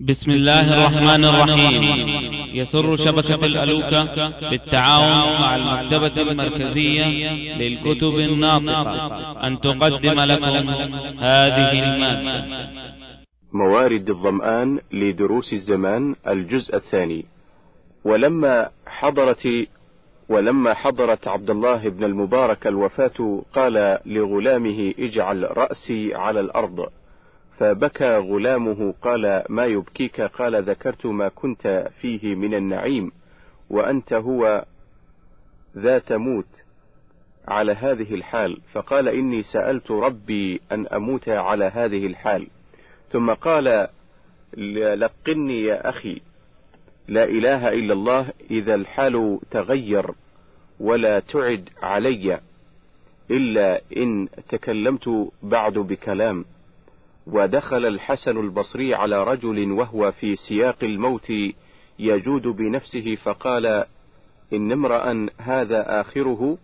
بسم الله الرحمن الرحيم. يسر شبكة الألوكة بالتعاون مع المكتبة المركزية للكتب الناطقة. أن تقدم لكم هذه المادة. موارد الظمآن لدروس الزمان الجزء الثاني. ولما حضرت ولما حضرت عبد الله بن المبارك الوفاة قال لغلامه اجعل رأسي على الأرض. فبكى غلامه قال ما يبكيك؟ قال ذكرت ما كنت فيه من النعيم وأنت هو ذا تموت على هذه الحال. فقال إني سألت ربي أن أموت على هذه الحال. ثم قال لقني يا أخي لا إله إلا الله إذا الحال تغير ولا تعد علي إلا إن تكلمت بعد بكلام. ودخل الحسن البصري على رجل وهو في سياق الموت يجود بنفسه فقال إن امرأ هذا آخره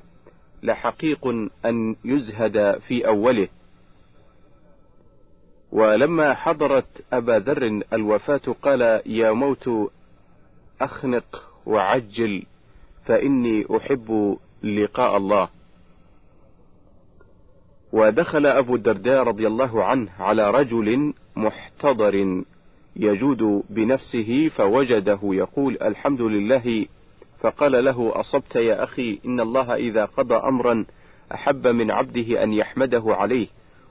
لحقيق أن يزهد في أوله. ولما حضرت أبا ذر الوفاة قال يا موت أخنق وعجل فإني أحب لقاء الله. ودخل أبو الدرداء رضي الله عنه على رجل محتضر يجود بنفسه فوجده يقول الحمد لله فقال له أصبت يا أخي إن الله إذا قضى أمرا أحب من عبده أن يحمده عليه.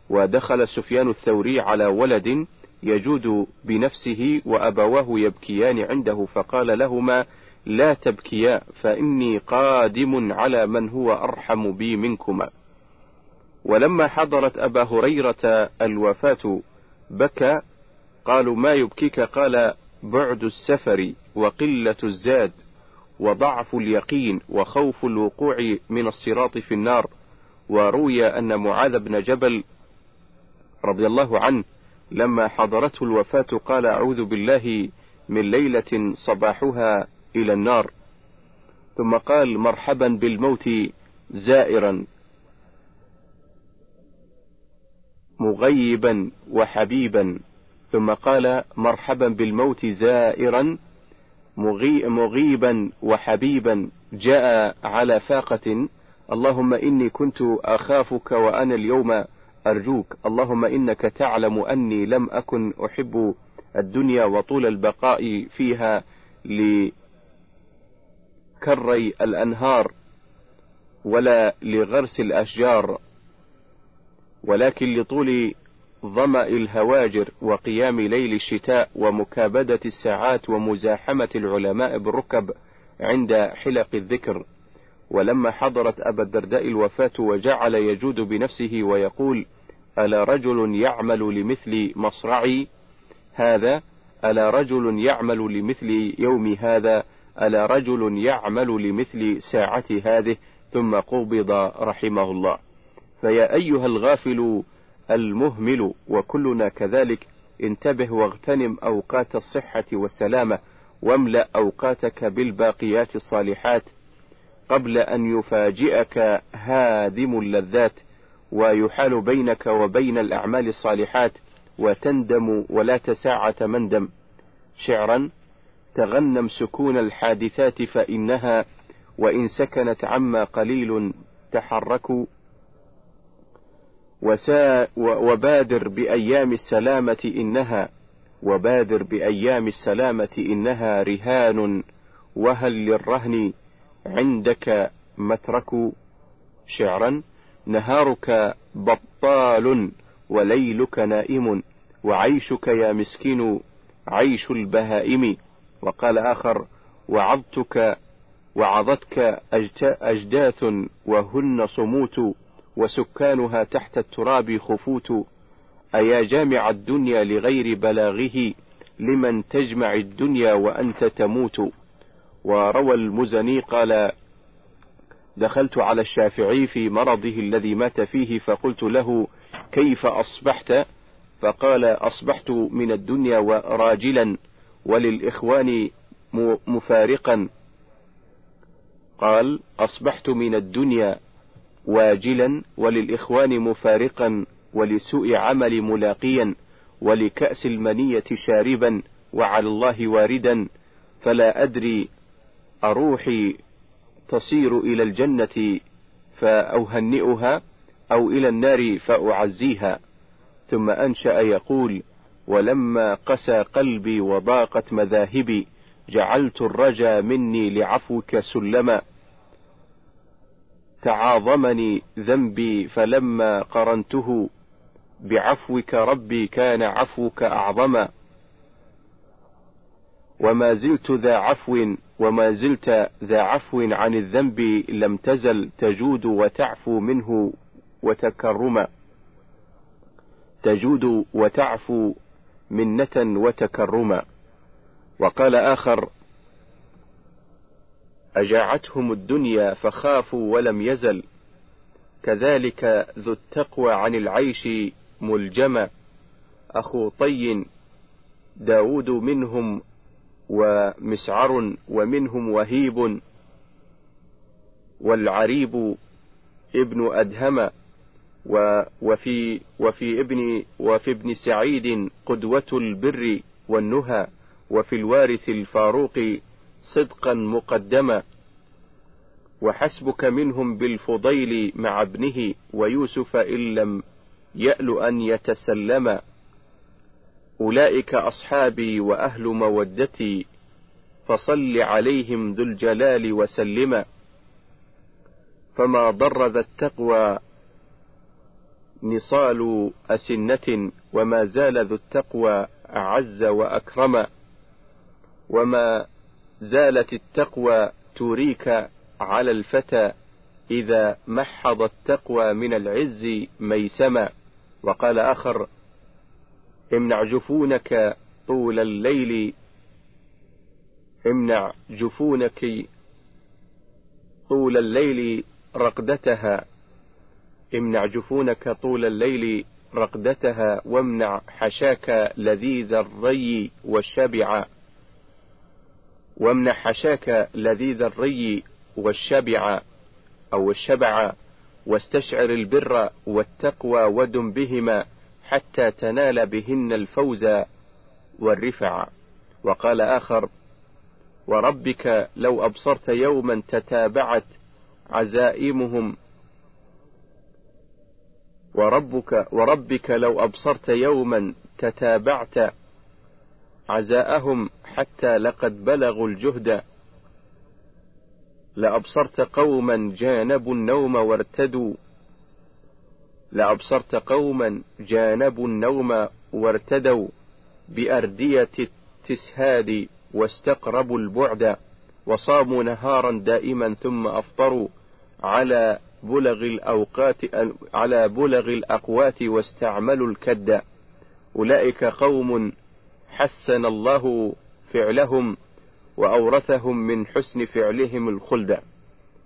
ودخل سفيان الثوري على ولد يجود بنفسه وأبواه يبكيان عنده فقال لهما لا تبكيا فإني قادم على من هو أرحم بي منكما. ولما حضرت أبا هريرة الوفاة بكى قالوا ما يبكيك؟ قال بعد السفر وقلة الزاد وضعف اليقين وخوف الوقوع من الصراط في النار. وروي أن معاذ بن جبل رضي الله عنه لما حضرته الوفاة قال أعوذ بالله من ليلة صباحها إلى النار. ثم قال مرحبا بالموت زائرا. مغيبا وحبيبا. ثم قال مرحبا بالموت زائرا مغي مغيبا وحبيبا. جاء على فاقة اللهم إني كنت أخافك وأنا اليوم أرجوك. اللهم إنك تعلم أني لم أكن أحب الدنيا وطول البقاء فيها لكري الأنهار ولا لغرس الأشجار. ولكن لطول ظمأ الهواجر وقيام ليل الشتاء ومكابدة الساعات ومزاحمة العلماء بالركب عند حلق الذكر. ولما حضرت أبا الدرداء الوفاة وجعل يجود بنفسه ويقول ألا رجل يعمل لمثل مصرعي؟ هذا ألا رجل يعمل لمثل يوم هذا؟ ألا رجل يعمل لمثل ساعة هذه؟ ثم قبض رحمه الله. فيا أيها الغافل المهمل وكلنا كذلك انتبه واغتنم أوقات الصحة والسلامة واملأ أوقاتك بالباقيات الصالحات. قبل أن يفاجئك هادم اللذات ويحال بينك وبين الأعمال الصالحات وتندم ولا تساعة مندم. شعرا تغنم سكون الحادثات فإنها وإن سكنت عما قليل تحركوا. وسا وبادر بأيام السلامة إنها وبادر بأيام السلامة إنها رهان وهل للرهن عندك مترك شعرا؟ نهارك بطال وليلك نائم وعيشك يا مسكين عيش البهائم. وقال آخر وعظتك وعظتك أجداث وهن صموت وسكانها تحت التراب خفوت. أيا جامع الدنيا لغير بلاغه لمن تجمع الدنيا وأنت تموت. وروى المزني قال دخلت على الشافعي في مرضه الذي مات فيه فقلت له كيف أصبحت؟ فقال أصبحت من الدنيا وراجلا وللإخوان مفارقا. قال أصبحت من الدنيا واجلا وللإخوان مفارقا ولسوء عمل ملاقيا ولكأس المنية شاربا وعلى الله واردا. فلا أدري أروحي تصير إلى الجنة فأهنئها أو إلى النار فأعزيها. ثم أنشأ يقول ولما قسى قلبي وضاقت مذاهبي جعلت الرجا مني لعفوك سلما. تعاظمني ذنبي فلما قرنته بعفوك ربي كان عفوك أعظما. وما زلت ذا عفو وما زلت ذا عفو عن الذنب لم تزل تجود وتعفو منه وتكرما. تجود وتعفو منة وتكرما. وقال آخر أجاعتهم الدنيا فخافوا ولم يزل. كذلك ذو التقوى عن العيش ملجما أخو طي داود منهم ومسعر ومنهم وهيب. والعريب ابن أدهم وفي وفي ابن وفي ابن سعيد قدوة البر والنهى. وفي الوارث الفاروق صدقا مقدما وحسبك منهم بالفضيل مع ابنه ويوسف إن لم يأل أن يتسلما أولئك أصحابي وأهل مودتي فصل عليهم ذو الجلال وسلما فما ضر ذا التقوى نصال أسنة وما زال ذو التقوى أعز وأكرم. وما زالت التقوى تريك على الفتى إذا محض التقوى من العز ميسما. وقال آخر امنع جفونك طول الليل. امنع جفونك طول الليل رقدتها. امنع جفونك طول الليل رقدتها وامنع حشاك لذيذ الري والشبع. وامنع حشاك لذيذ الري والشبع أو الشبع واستشعر البر والتقوى ودم بهما حتى تنال بهن الفوز والرفع. وقال آخر وربك لو أبصرت يوما تتابعت عزائمهم. وربك وربك لو أبصرت يوما تتابعت عزاءهم. حتى لقد بلغوا الجهد. لأبصرت قوما جانبوا النوم وارتدوا. لأبصرت قوما جانبوا النوم وارتدوا. بأردية التسهاد واستقربوا البعد. وصاموا نهارا دائما ثم أفطروا. على بلغ الأوقات على بلغ الأقوات واستعملوا الكد. أولئك قوم حسن الله فعلهم وأورثهم من حسن فعلهم الخلد.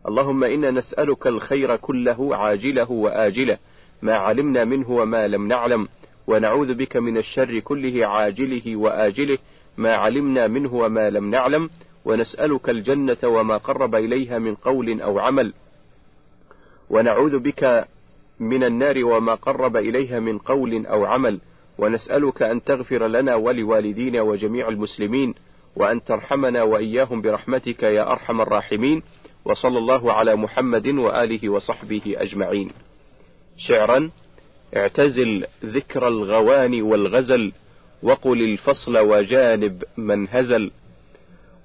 اللهم إنا نسألك الخير كله عاجله وآجله ما علمنا منه وما لم نعلم. ونعوذ بك من الشر كله عاجله وآجله ما علمنا منه وما لم نعلم. ونسألك الجنة وما قرب إليها من قول أو عمل. ونعوذ بك من النار وما قرب إليها من قول أو عمل. ونسألك أن تغفر لنا ولوالدينا وجميع المسلمين وأن ترحمنا وإياهم برحمتك يا أرحم الراحمين وصلى الله على محمد وآله وصحبه أجمعين. شعرا اعتزل ذكر الغواني والغزل وقل الفصل وجانب من هزل.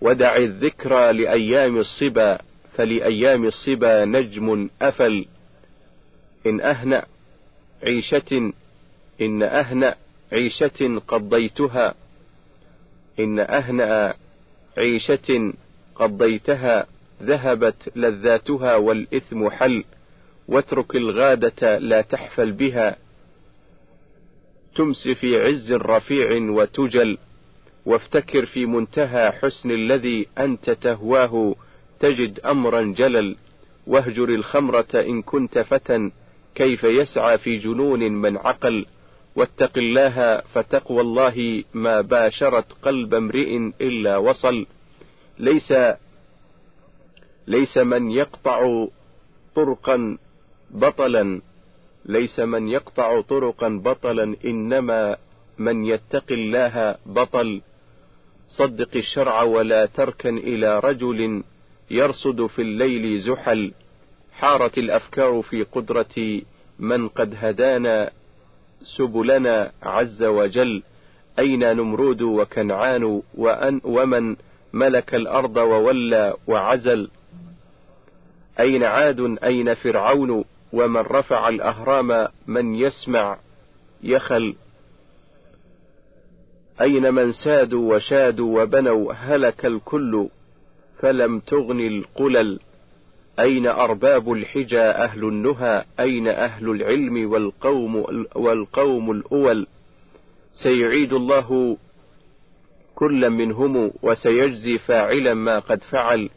ودع الذكرى لأيام الصبا فلأيام الصبا نجم أفل. إن أهنأ عيشة إن أهنأ عيشة قضيتها. إن أهنأ عيشة قضيتها ذهبت لذاتها والإثم حل واترك الغادة لا تحفل بها. تمس في عز رفيع وتجل وافتكر في منتهى حسن الذي أنت تهواه. تجد أمرا جلل واهجر الخمرة إن كنت فتى. كيف يسعى في جنون من عقل؟ واتق الله فتقوى الله ما باشرت قلب امرئ إلا وصل. ليس ليس من يقطع طرقا بطلا ليس من يقطع طرقا بطلا إنما من يتق الله بطل. صدق الشرع ولا تركن إلى رجل يرصد في الليل زحل. حارت الأفكار في قدرة من قد هدانا سبلنا عز وجل أين نمرود وكنعان وأن ومن ملك الأرض وولى وعزل؟ أين عاد؟ أين فرعون؟ ومن رفع الأهرام من يسمع يخل؟ أين من سادوا وشادوا وبنوا هلك الكل فلم تغن القلل؟ أين أرباب الحجى أهل النهى؟ أين أهل العلم والقوم, والقوم الأول؟ سيعيد الله كل منهم وسيجزي فاعلا ما قد فعل.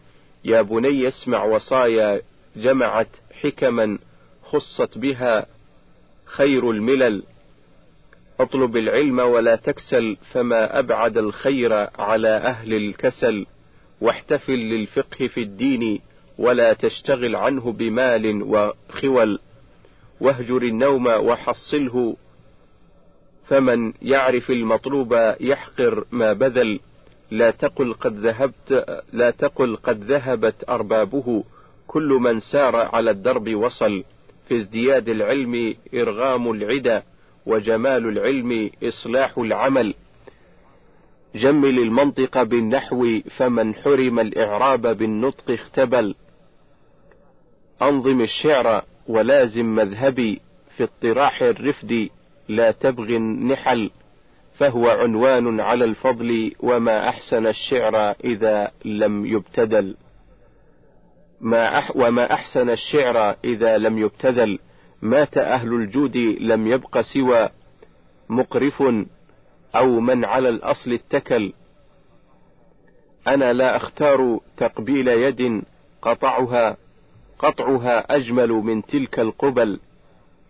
يا بني اسمع وصايا جمعت حكما خصت بها خير الملل. اطلب العلم ولا تكسل فما أبعد الخير على أهل الكسل. واحتفل للفقه في الدين ولا تشتغل عنه بمال وخول واهجر النوم وحصله. فمن يعرف المطلوب يحقر ما بذل. لا تقل قد ذهبت لا تقل قد ذهبت أربابه. كل من سار على الدرب وصل. في ازدياد العلم إرغام العدا وجمال العلم إصلاح العمل. جمل المنطق بالنحو فمن حرم الإعراب بالنطق اختبل. أنظم الشعر ولازم مذهبي في اطراح الرفد لا تبغي النحل فهو عنوان على الفضل وما أحسن الشعر إذا لم يبتدل ما أح وما أحسن الشعر إذا لم يبتذل مات أهل الجود لم يبق سوى. مقرف أو من على الأصل اتكل. أنا لا أختار تقبيل يد قطعها. قطعها أجمل من تلك القبل.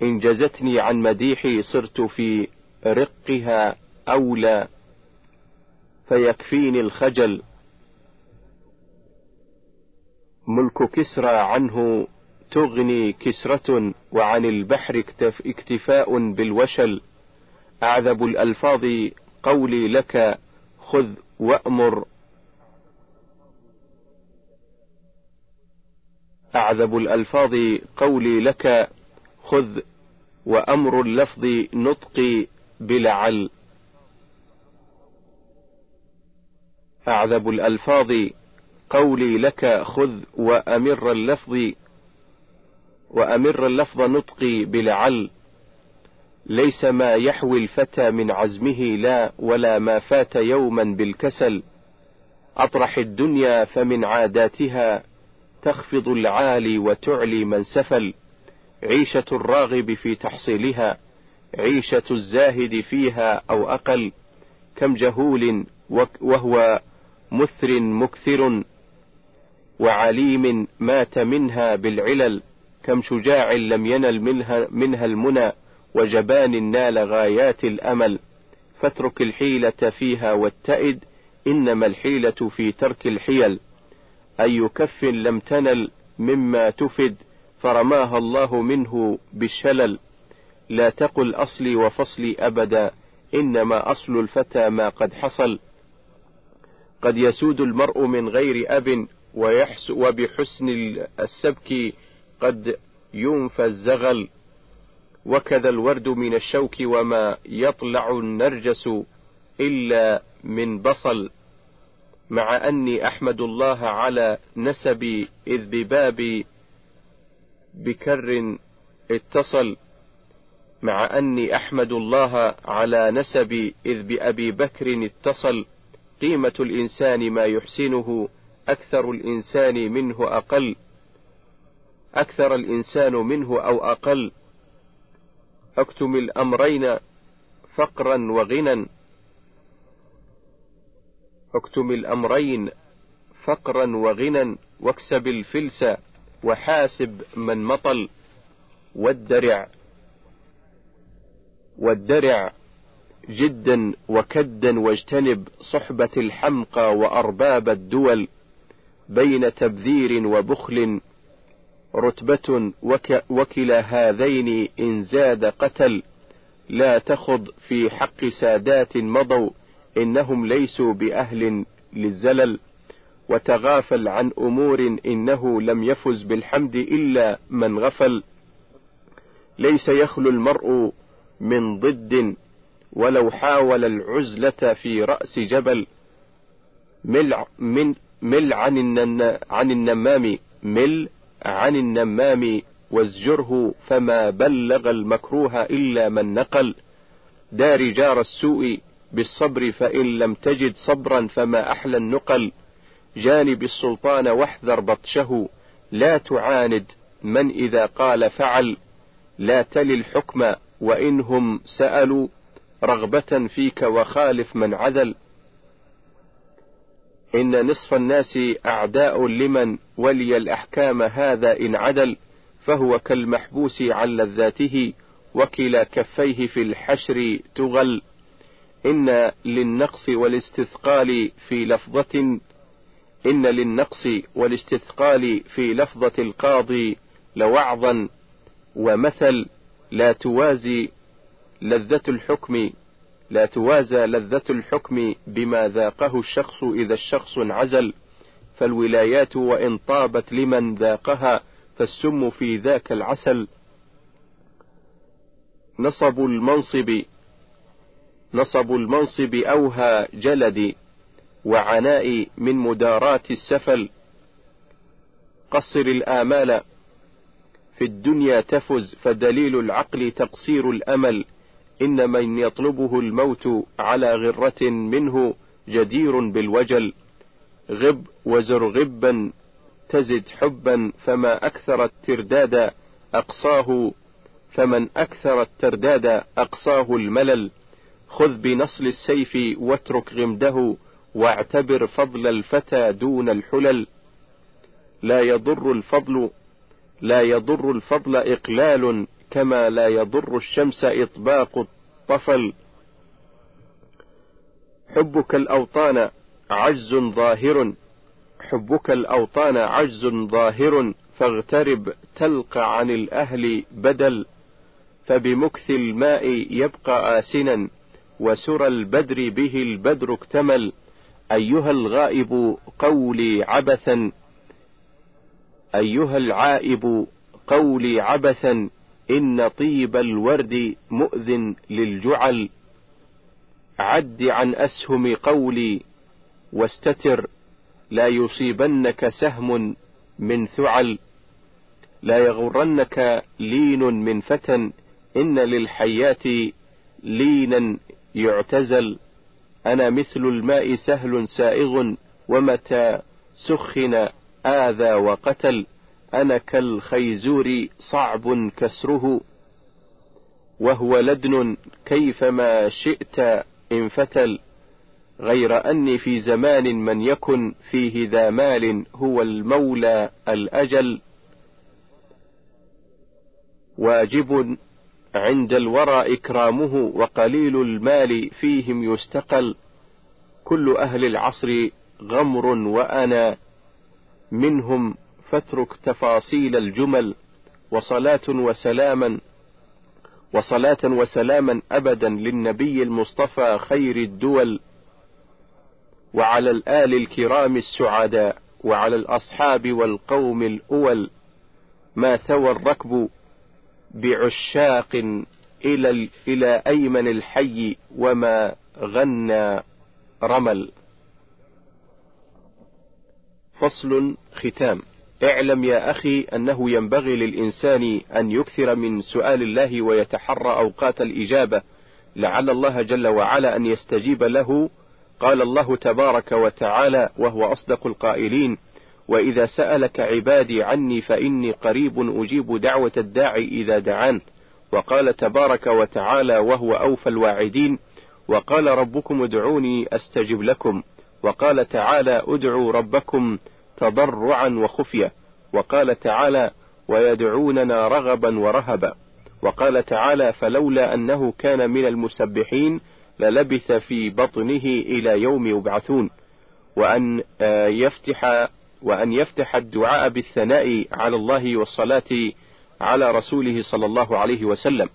إن جزتني عن مديحي صرت في رقها أولى فيكفيني الخجل. ملك كسرى عنه تغني كسرة وعن البحر اكتفاء بالوشل. أعذب الألفاظ قولي لك خذ وأمر. أعذب الألفاظ قولي لك خذ وأمر اللفظ نطقي بلعل. أعذب الألفاظ قولي لك خذ وأمر اللفظ وأمر اللفظ نطقي بلعل. ليس ما يحوي الفتى من عزمه لا ولا ما فات يوما بالكسل. أطرح الدنيا فمن عاداتها تخفض العالي وتعلي من سفل عيشة الراغب في تحصيلها عيشة الزاهد فيها أو أقل كم جهول وهو مثر مكثر وعليم مات منها بالعلل كم شجاع لم ينل منها, منها المنى وجبان نال غايات الأمل. فاترك الحيلة فيها واتئد إنما الحيلة في ترك الحيل. أي كف لم تنل مما تفد فرماها الله منه بالشلل. لا تقل أصلي وفصلي أبدا إنما أصل الفتى ما قد حصل. قد يسود المرء من غير أب ويحس وبحسن السبك قد ينفى الزغل. وكذا الورد من الشوك وما يطلع النرجس إلا من بصل. مع أني أحمد الله على نسبي إذ ببابي بكر اتصل مع أني أحمد الله على نسبي إذ بأبي بكر اتصل. قيمة الإنسان ما يحسنه أكثر الإنسان منه أقل. أكثر الإنسان منه أو أقل. أكتم الأمرين فقرا وغنى اكتم الأمرين فقرا وغنى واكسب الفلس وحاسب من مطل والدرع والدرع جدا وكدا واجتنب صحبة الحمقى وأرباب الدول بين تبذير وبخل رتبة وك وكلا هذين إن زاد قتل لا تخض في حق سادات مضوا. إنهم ليسوا بأهل للزلل وتغافل عن أمور إنه لم يفز بالحمد إلا من غفل. ليس يخلو المرء من ضد ولو حاول العزلة في رأس جبل. مل من مل عن عن النمام مل عن النمام وازجره فما بلغ المكروه إلا من نقل. دار جار السوء بالصبر فإن لم تجد صبرا فما أحلى النقل. جانب السلطان واحذر بطشه لا تعاند من إذا قال فعل. لا تل الحكم وإنهم سألوا رغبة فيك وخالف من عذل إن نصف الناس أعداء لمن ولي الأحكام هذا إن عدل فهو كالمحبوس عن لذاته وكلا كفيه في الحشر تغل. إن للنقص والاستثقال في لفظة إن للنقص والاستثقال في لفظة القاضي لوعظا ومثل لا توازي لذة الحكم لا توازى لذة الحكم بما ذاقه الشخص إذا الشخص انعزل فالولايات وإن طابت لمن ذاقها فالسم في ذاك العسل. نصب المنصب نصب المنصب أوهى جلد وعناء من مداراة السفل. قصر الآمال في الدنيا تفز فدليل العقل تقصير الأمل. إن من يطلبه الموت على غرة منه جدير بالوجل. غب وزر غبا تزد حبا فما أكثر الترداد أقصاه فمن أكثر الترداد أقصاه الملل. خذ بنصل السيف واترك غمده واعتبر فضل الفتى دون الحلل. لا يضر الفضل لا يضر الفضل إقلال كما لا يضر الشمس إطباق الطفل. حبك الأوطان عجز ظاهر حبك الأوطان عجز ظاهر فاغترب تلقى عن الأهل بدل فبمكث الماء يبقى آسنا. وسرى البدر به البدر اكتمل. أيها الغائب قولي عبثا. أيها العائب قولي عبثا. إن طيب الورد مؤذن للجعل. عد عن أسهم قولي واستتر. لا يصيبنك سهم من ثعل. لا يغرنك لين من فتى إن للحيات لينا يعتزل أنا مثل الماء سهل سائغ ومتى سخن آذى وقتل أنا كالخيزور صعب كسره. وهو لدن كيفما شئت انفتل غير أني في زمان من يكن فيه ذا مال هو المولى الأجل. واجب عند الورى إكرامه وقليل المال فيهم يستقل. كل أهل العصر غمر وأنا منهم فاترك تفاصيل الجمل وصلاة وسلاما وصلاة وسلاما أبدا للنبي المصطفى خير الدول وعلى الآل الكرام السعداء وعلى الأصحاب والقوم الأول. ما ثوى الركب بعشاق إلى, إلى أيمن الحي وما غنى رمل. فصل ختام. اعلم يا أخي أنه ينبغي للإنسان أن يكثر من سؤال الله ويتحرى أوقات الإجابة. لعل الله جل وعلا أن يستجيب له. قال الله تبارك وتعالى وهو أصدق القائلين وإذا سألك عبادي عني فإني قريب أجيب دعوة الداعي إذا دعان. وقال تبارك وتعالى وهو أوفى الواعدين. وقال ربكم ادعوني أستجب لكم. وقال تعالى ادعوا ربكم تضرعا وخفية. وقال تعالى ويدعوننا رغبا ورهبا. وقال تعالى فلولا أنه كان من المسبحين للبث في بطنه إلى يوم يبعثون. وأن آه، يفتح وأن يفتح الدعاء بالثناء على الله والصلاة على رسوله صلى الله عليه وسلم.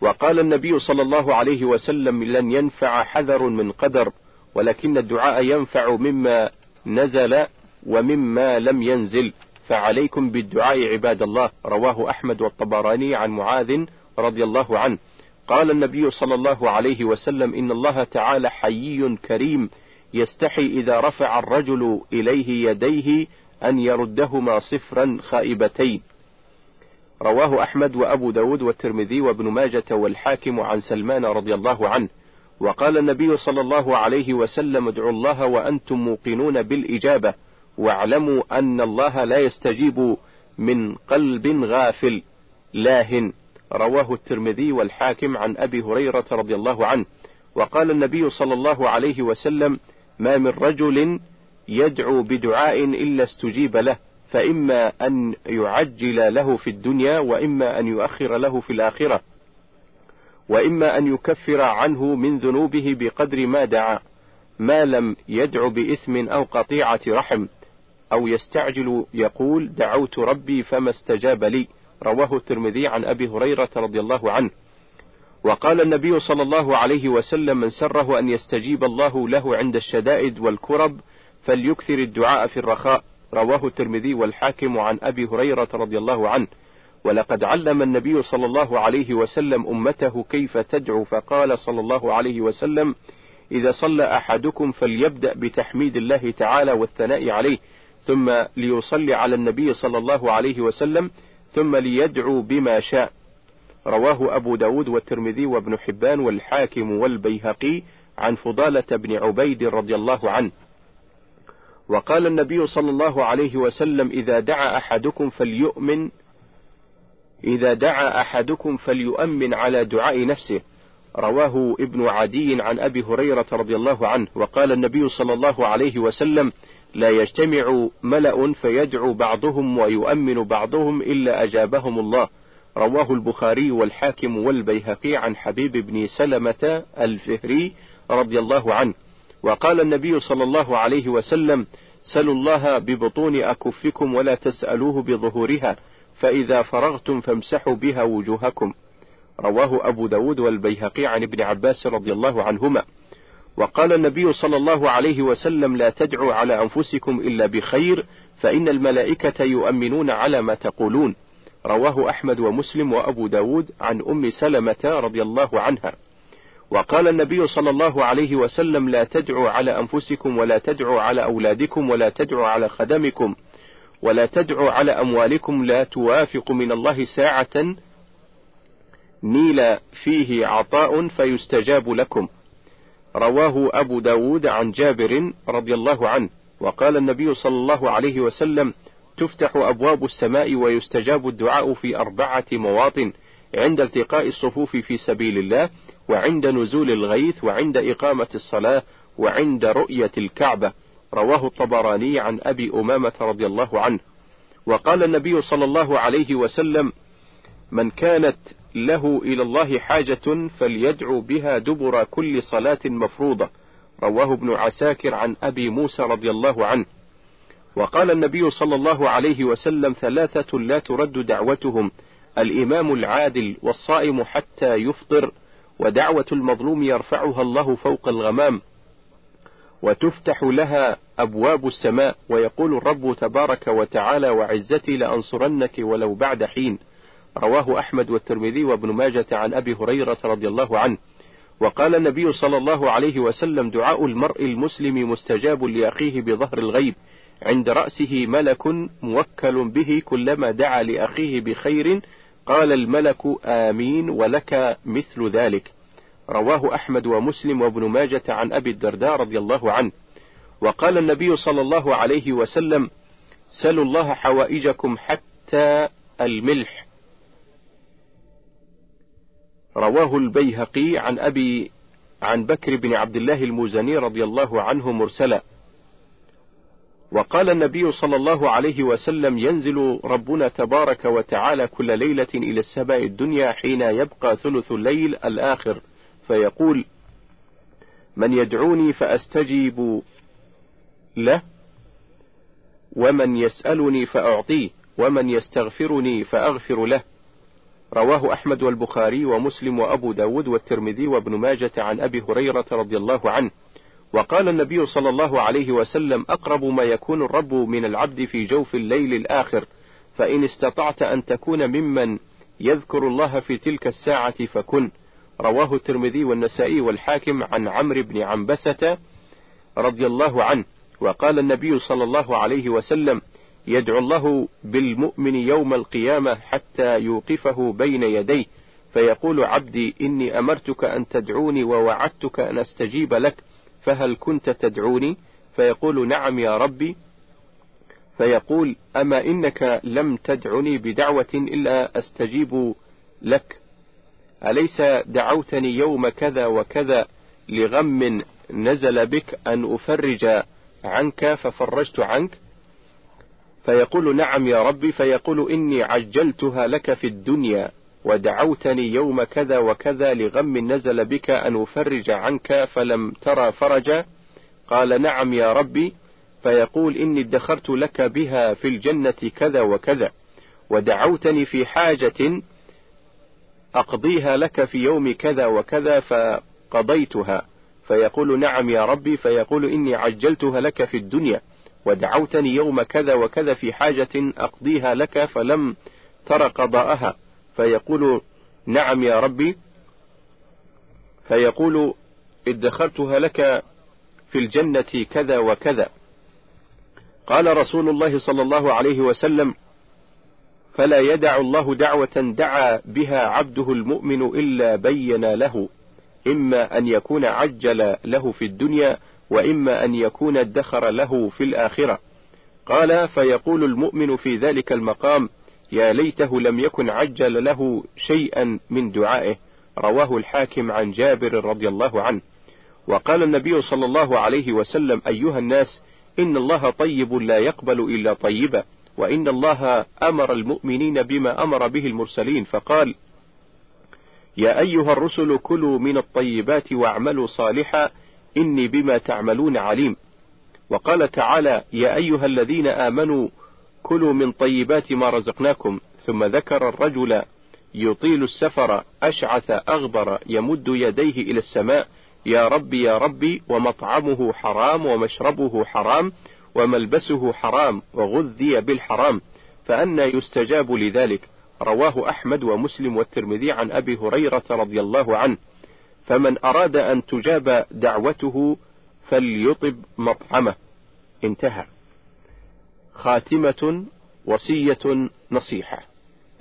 وقال النبي صلى الله عليه وسلم لن ينفع حذر من قدر ولكن الدعاء ينفع مما نزل ومما لم ينزل. فعليكم بالدعاء عباد الله. رواه أحمد والطبراني عن معاذ رضي الله عنه. قال النبي صلى الله عليه وسلم إن الله تعالى حيي كريم يستحي إذا رفع الرجل إليه يديه أن يردهما صفرا خائبتين. رواه أحمد وأبو داود والترمذي وابن ماجة والحاكم عن سلمان رضي الله عنه. وقال النبي صلى الله عليه وسلم ادعوا الله وأنتم موقنون بالإجابة واعلموا أن الله لا يستجيب من قلب غافل لاهن. رواه الترمذي والحاكم عن أبي هريرة رضي الله عنه. وقال النبي صلى الله عليه وسلم ما من رجل يدعو بدعاء إلا استجيب له فإما أن يعجل له في الدنيا وإما أن يؤخر له في الآخرة وإما أن يكفر عنه من ذنوبه بقدر ما دعا ما لم يدع بإثم أو قطيعة رحم أو يستعجل يقول دعوت ربي فما استجاب لي. رواه الترمذي عن أبي هريرة رضي الله عنه. وقال النبي صلى الله عليه وسلم من سره أن يستجيب الله له عند الشدائد والكرب فليكثر الدعاء في الرخاء. رواه الترمذي والحاكم عن أبي هريرة رضي الله عنه. ولقد علم النبي صلى الله عليه وسلم أمته كيف تدعو فقال صلى الله عليه وسلم إذا صلى أحدكم فليبدأ بتحميد الله تعالى والثناء عليه ثم ليصلي على النبي صلى الله عليه وسلم ثم ليدعو بما شاء. رواه أبو داود والترمذي وابن حبان والحاكم والبيهقي عن فضالة بن عبيد رضي الله عنه. وقال النبي صلى الله عليه وسلم إذا دعا أحدكم فليؤمن إذا دعا أحدكم فليؤمن على دعاء نفسه. رواه ابن عدي عن أبي هريرة رضي الله عنه. وقال النبي صلى الله عليه وسلم لا يجتمع ملأ فيدعو بعضهم ويؤمن بعضهم إلا أجابهم الله. رواه البخاري والحاكم والبيهقي عن حبيب بن سلمة الفهري رضي الله عنه. وقال النبي صلى الله عليه وسلم سلوا الله ببطون أكفكم ولا تسألوه بظهورها فإذا فرغتم فامسحوا بها وجوهكم. رواه أبو داود والبيهقي عن ابن عباس رضي الله عنهما. وقال النبي صلى الله عليه وسلم لا تدعوا على أنفسكم إلا بخير فإن الملائكة يؤمنون على ما تقولون. رواه أحمد ومسلم وأبو داود عن أم سلمة رضي الله عنها. وقال النبي صلى الله عليه وسلم لا تدعوا على أنفسكم ولا تدعوا على أولادكم ولا تدعوا على خدمكم ولا تدعوا على أموالكم لا توافق من الله ساعة نيل فيه عطاء فيستجاب لكم. رواه أبو داود عن جابر رضي الله عنه. وقال النبي صلى الله عليه وسلم تفتح أبواب السماء ويستجاب الدعاء في أربعة مواطن عند التقاء الصفوف في سبيل الله وعند نزول الغيث وعند إقامة الصلاة وعند رؤية الكعبة. رواه الطبراني عن أبي أمامة رضي الله عنه. وقال النبي صلى الله عليه وسلم من كانت له إلى الله حاجة فليدعو بها دبر كل صلاة مفروضة رواه ابن عساكر عن أبي موسى رضي الله عنه. وقال النبي صلى الله عليه وسلم ثلاثة لا ترد دعوتهم الإمام العادل والصائم حتى يفطر ودعوة المظلوم يرفعها الله فوق الغمام وتفتح لها أبواب السماء ويقول الرب تبارك وتعالى وعزتي لأنصرنك ولو بعد حين. رواه أحمد والترمذي وابن ماجة عن أبي هريرة رضي الله عنه. وقال النبي صلى الله عليه وسلم دعاء المرء المسلم مستجاب لأخيه بظهر الغيب. عند رأسه ملك موكل به كلما دعا لأخيه بخير قال الملك آمين ولك مثل ذلك. رواه أحمد ومسلم وابن ماجة عن أبي الدرداء رضي الله عنه. وقال النبي صلى الله عليه وسلم سلوا الله حوائجكم حتى الملح. رواه البيهقي عن أبي عن بكر بن عبد الله المزني رضي الله عنه مرسلا. وقال النبي صلى الله عليه وسلم ينزل ربنا تبارك وتعالى كل ليلة إلى السماء الدنيا حين يبقى ثلث الليل الآخر فيقول من يدعوني فأستجيب له ومن يسألني فأعطيه ومن يستغفرني فأغفر له. رواه أحمد والبخاري ومسلم وأبو داود والترمذي وابن ماجة عن أبي هريرة رضي الله عنه. وقال النبي صلى الله عليه وسلم أقرب ما يكون الرب من العبد في جوف الليل الآخر فإن استطعت أن تكون ممن يذكر الله في تلك الساعة فكن. رواه الترمذي والنسائي والحاكم عن عمرو بن عنبسة رضي الله عنه وقال النبي صلى الله عليه وسلم يدعو الله بالمؤمن يوم القيامة حتى يوقفه بين يديه فيقول عبدي إني أمرتك أن تدعوني ووعدتك أن أستجيب لك فهل كنت تدعوني؟ فيقول نعم يا ربي. فيقول أما إنك لم تدعني بدعوة إلا أستجيب لك. أليس دعوتني يوم كذا وكذا لغم نزل بك أن أفرج عنك ففرجت عنك؟ فيقول نعم يا ربي. فيقول إني عجلتها لك في الدنيا. ودعوتني يوم كذا وكذا لغم نزل بك أن أفرج عنك فلم ترى فرجا. قال نعم يا ربي. فيقول إني ادخرت لك بها في الجنة كذا وكذا. ودعوتني في حاجة أقضيها لك في يوم كذا وكذا فقضيتها. فيقول نعم يا ربي. فيقول إني عجلتها لك في الدنيا. ودعوتني يوم كذا وكذا في حاجة أقضيها لك فلم تر قضاءها. فيقول نعم يا ربي. فيقول ادخرتها لك في الجنة كذا وكذا. قال رسول الله صلى الله عليه وسلم فلا يدع الله دعوة دعا بها عبده المؤمن إلا بين له إما أن يكون عجل له في الدنيا وإما أن يكون ادخر له في الآخرة. قال فيقول المؤمن في ذلك المقام يا ليته لم يكن عجل له شيئا من دعائه. رواه الحاكم عن جابر رضي الله عنه. وقال النبي صلى الله عليه وسلم أيها الناس إن الله طيب لا يقبل إلا طيبا وإن الله أمر المؤمنين بما أمر به المرسلين. فقال يا أيها الرسل كلوا من الطيبات واعملوا صالحا إني بما تعملون عليم. وقال تعالى يا أيها الذين آمنوا كلوا من طيبات ما رزقناكم ثم ذكر الرجل يطيل السفر أشعث أغبر يمد يديه إلى السماء يا ربي يا ربي ومطعمه حرام ومشربه حرام وملبسه حرام وغذي بالحرام فأنى يستجاب لذلك. رواه أحمد ومسلم والترمذي عن أبي هريرة رضي الله عنه. فمن أراد أن تجاب دعوته فليطب مطعمه. انتهى. خاتمة وصية نصيحة.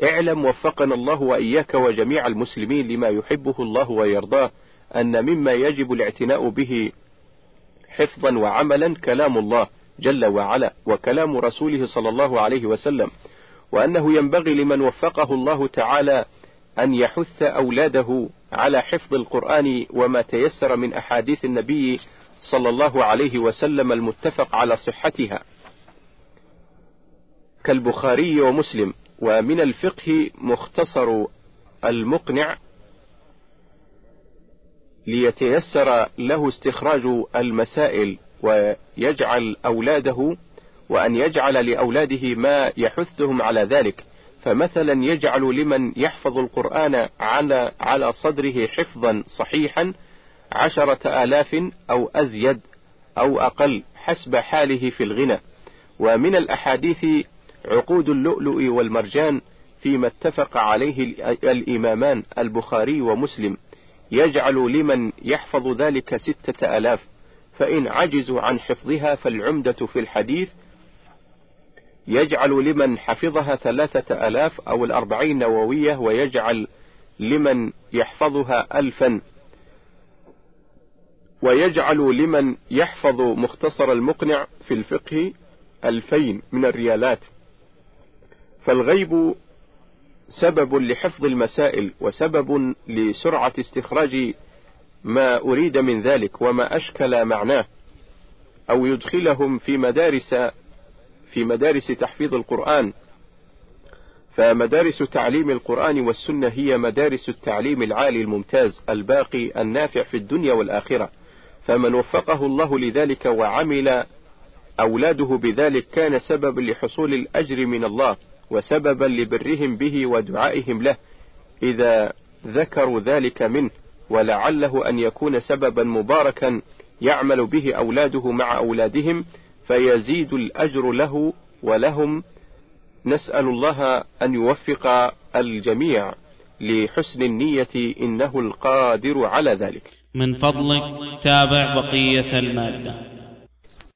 اعلم وفقنا الله وإياك وجميع المسلمين لما يحبه الله ويرضاه أن مما يجب الاعتناء به حفظا وعملا كلام الله جل وعلا وكلام رسوله صلى الله عليه وسلم وأنه ينبغي لمن وفقه الله تعالى أن يحث أولاده على حفظ القرآن وما تيسر من أحاديث النبي صلى الله عليه وسلم المتفق على صحتها. كالبخاري ومسلم ومن الفقه مختصر المقنع ليتيسر له استخراج المسائل ويجعل أولاده وأن يجعل لأولاده ما يحثهم على ذلك. فمثلا يجعل لمن يحفظ القرآن على على صدره حفظا صحيحا عشرة آلاف أو أزيد أو أقل حسب حاله في الغنى. ومن الأحاديث عقود اللؤلؤ والمرجان فيما اتفق عليه الإمامان البخاري ومسلم. يجعل لمن يحفظ ذلك ستة آلاف. فإن عجزوا عن حفظها فالعمدة في الحديث. يجعل لمن حفظها ثلاثة آلاف أو الأربعين نووية ويجعل لمن يحفظها ألفا. ويجعل لمن يحفظ مختصر المقنع في الفقه ألفين من الريالات. فالغيب سبب لحفظ المسائل وسبب لسرعة استخراج ما أريد من ذلك وما أشكل معناه أو يدخلهم في مدارس في مدارس تحفيظ القرآن. فمدارس تعليم القرآن والسنة هي مدارس التعليم العالي الممتاز الباقي النافع في الدنيا والآخرة. فمن وفقه الله لذلك وعمل أولاده بذلك كان سببا لحصول الأجر من الله. وسببا لبرهم به ودعائهم له إذا ذكروا ذلك منه ولعله أن يكون سببا مباركا يعمل به أولاده مع أولادهم فيزيد الأجر له ولهم. نسأل الله أن يوفق الجميع لحسن النية إنه القادر على ذلك. من فضلك تابع بقية المادة.